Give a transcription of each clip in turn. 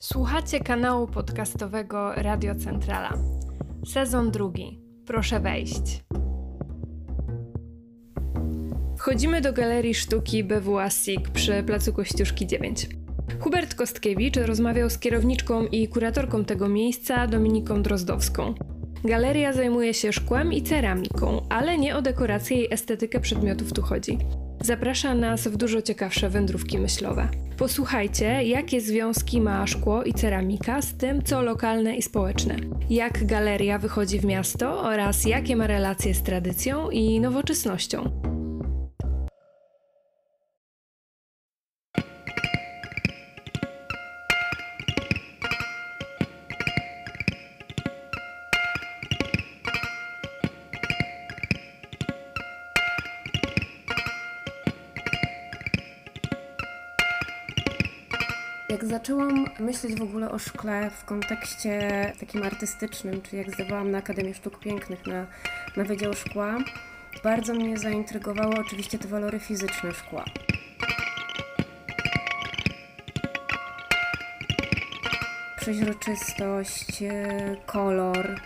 Słuchacie kanału podcastowego Radio Centrala. Sezon drugi. Proszę wejść. Wchodzimy do Galerii Sztuki BWA SIG przy Placu Kościuszki 9. Hubert Kostkiewicz rozmawiał z kierowniczką i kuratorką tego miejsca Dominiką Drozdowską. Galeria zajmuje się szkłem i ceramiką, ale nie o dekorację i estetykę przedmiotów tu chodzi. Zaprasza nas w dużo ciekawsze wędrówki myślowe. Posłuchajcie, jakie związki ma szkło i ceramika z tym, co lokalne i społeczne. Jak galeria wychodzi w miasto oraz jakie ma relacje z tradycją i nowoczesnością. Jak zaczęłam myśleć w ogóle o szkle w kontekście takim artystycznym, czyli jak zdawałam na Akademię Sztuk Pięknych na, na Wydział Szkła, bardzo mnie zaintrygowały oczywiście te walory fizyczne szkła. Przeźroczystość, e, kolor,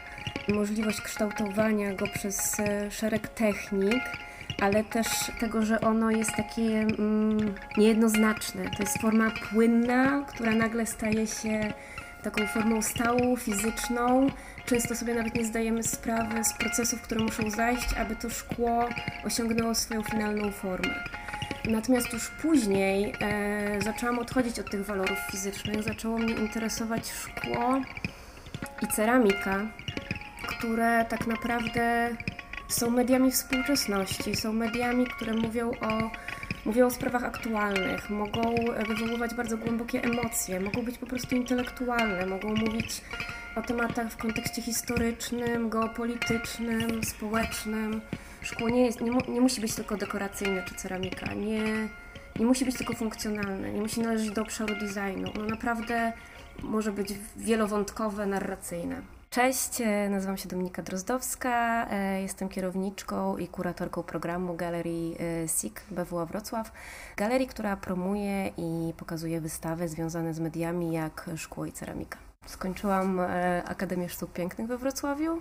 możliwość kształtowania go przez e, szereg technik ale też tego, że ono jest takie mm, niejednoznaczne. To jest forma płynna, która nagle staje się taką formą stałą, fizyczną. Często sobie nawet nie zdajemy sprawy z procesów, które muszą zajść, aby to szkło osiągnęło swoją finalną formę. Natomiast już później e, zaczęłam odchodzić od tych walorów fizycznych, zaczęło mnie interesować szkło i ceramika, które tak naprawdę są mediami współczesności, są mediami, które mówią o, mówią o sprawach aktualnych, mogą wywoływać bardzo głębokie emocje, mogą być po prostu intelektualne, mogą mówić o tematach w kontekście historycznym, geopolitycznym, społecznym. Szkło nie, jest, nie, nie musi być tylko dekoracyjne czy ceramika, nie, nie musi być tylko funkcjonalne, nie musi należeć do obszaru designu. No naprawdę może być wielowątkowe, narracyjne. Cześć, e, nazywam się Dominika Drozdowska, e, jestem kierowniczką i kuratorką programu Galerii e, SIG BWA Wrocław. Galerii, która promuje i pokazuje wystawy związane z mediami jak szkło i ceramika. Skończyłam Akademię Sztuk Pięknych we Wrocławiu,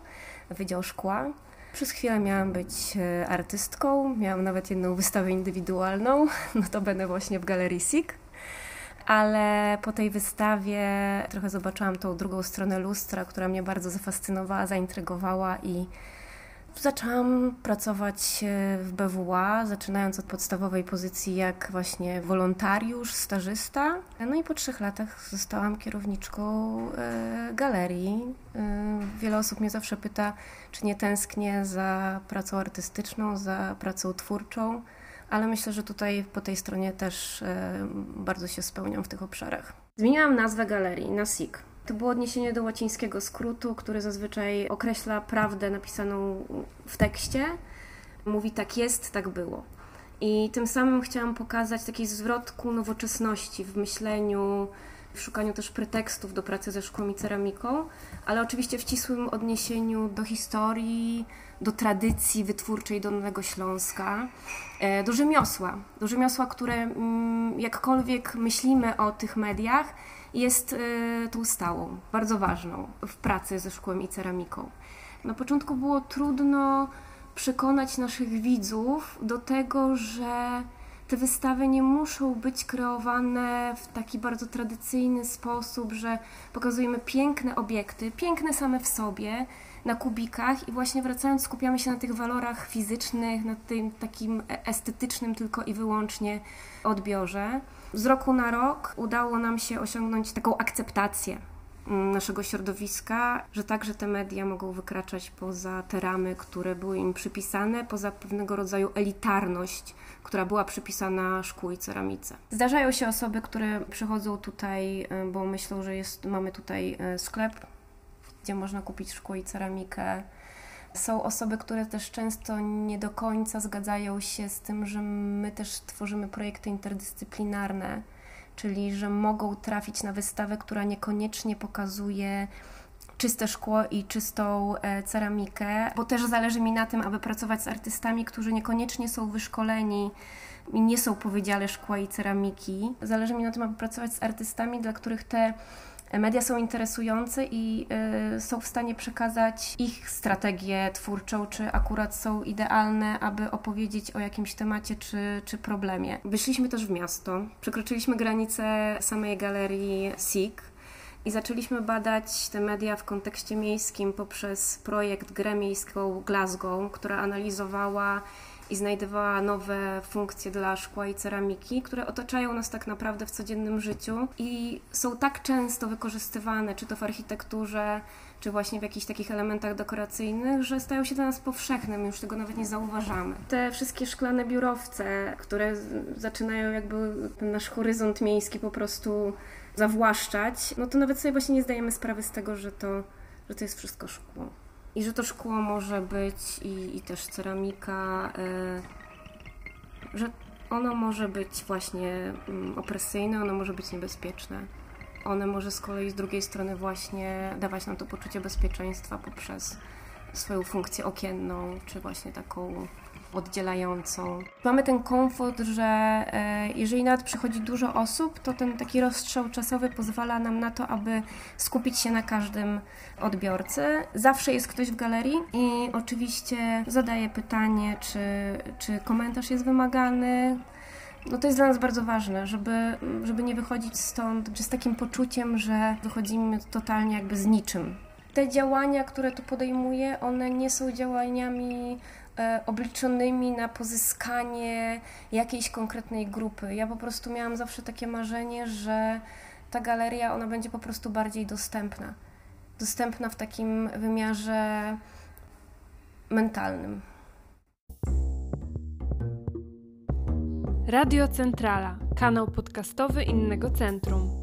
Wydział Szkła. Przez chwilę miałam być artystką, miałam nawet jedną wystawę indywidualną, no to będę właśnie w Galerii SIG ale po tej wystawie trochę zobaczyłam tą drugą stronę lustra, która mnie bardzo zafascynowała, zaintrygowała i zaczęłam pracować e, w BWA, zaczynając od podstawowej pozycji jak właśnie wolontariusz, stażysta. No i po trzech latach zostałam kierowniczką e, galerii. E, wiele osób mnie zawsze pyta, czy nie tęsknię za pracą artystyczną, za pracą twórczą ale myślę, że tutaj po tej stronie też e, bardzo się spełniam w tych obszarach. Zmieniłam nazwę galerii na SIG. To było odniesienie do łacińskiego skrótu, który zazwyczaj określa prawdę napisaną w tekście. Mówi tak jest, tak było. I tym samym chciałam pokazać taki zwrot ku nowoczesności w myśleniu, w szukaniu też pretekstów do pracy ze szkłem i ceramiką, ale oczywiście w ścisłym odniesieniu do historii, do tradycji wytwórczej Dolnego Śląska, e, do rzemiosła. Do rzemiosła, które mm, jakkolwiek myślimy o tych mediach, jest e, tą stałą, bardzo ważną w pracy ze szkłem i ceramiką. Na początku było trudno przekonać naszych widzów do tego, że te wystawy nie muszą być kreowane w taki bardzo tradycyjny sposób, że pokazujemy piękne obiekty, piękne same w sobie, na kubikach i właśnie wracając skupiamy się na tych walorach fizycznych, na tym takim estetycznym tylko i wyłącznie odbiorze. Z roku na rok udało nam się osiągnąć taką akceptację naszego środowiska, że także te media mogą wykraczać poza te ramy, które były im przypisane, poza pewnego rodzaju elitarność, która była przypisana szkłu i ceramice. Zdarzają się osoby, które przychodzą tutaj, e, bo myślą, że jest, mamy tutaj e, sklep gdzie można kupić szkło i ceramikę. Są osoby, które też często nie do końca zgadzają się z tym, że my też tworzymy projekty interdyscyplinarne, czyli że mogą trafić na wystawę, która niekoniecznie pokazuje czyste szkło i czystą e, ceramikę, bo też zależy mi na tym, aby pracować z artystami, którzy niekoniecznie są wyszkoleni i nie są po wydziale szkła i ceramiki. Zależy mi na tym, aby pracować z artystami, dla których te media są interesujące i y, są w stanie przekazać ich strategię twórczą, czy akurat są idealne, aby opowiedzieć o jakimś temacie czy, czy problemie. Wyszliśmy też w miasto, przekroczyliśmy granicę samej galerii SIG, i zaczęliśmy badać te media w kontekście miejskim poprzez projekt Grę Miejską Glasgow, która analizowała i znajdowała nowe funkcje dla szkła i ceramiki, które otaczają nas tak naprawdę w codziennym życiu i są tak często wykorzystywane, czy to w architekturze, czy właśnie w jakichś takich elementach dekoracyjnych, że stają się dla nas powszechnym, już tego nawet nie zauważamy. Te wszystkie szklane biurowce, które zaczynają jakby ten nasz horyzont miejski po prostu zawłaszczać, no to nawet sobie właśnie nie zdajemy sprawy z tego, że to, że to jest wszystko szkło. I że to szkło może być i, i też ceramika, y, że ono może być właśnie mm, opresyjne, ono może być niebezpieczne. One może z kolei z drugiej strony właśnie dawać nam to poczucie bezpieczeństwa poprzez swoją funkcję okienną, czy właśnie taką oddzielającą. Mamy ten komfort, że e, jeżeli nawet przychodzi dużo osób, to ten taki rozstrzał czasowy pozwala nam na to, aby skupić się na każdym odbiorcy. Zawsze jest ktoś w galerii i oczywiście zadaje pytanie, czy, czy komentarz jest wymagany, no to jest dla nas bardzo ważne, żeby, żeby nie wychodzić stąd z takim poczuciem, że wychodzimy totalnie jakby z niczym. Te działania, które tu podejmuję, one nie są działaniami obliczonymi na pozyskanie jakiejś konkretnej grupy. Ja po prostu miałam zawsze takie marzenie, że ta galeria ona będzie po prostu bardziej dostępna. Dostępna w takim wymiarze mentalnym. Radio Centrala, kanał podcastowy innego centrum.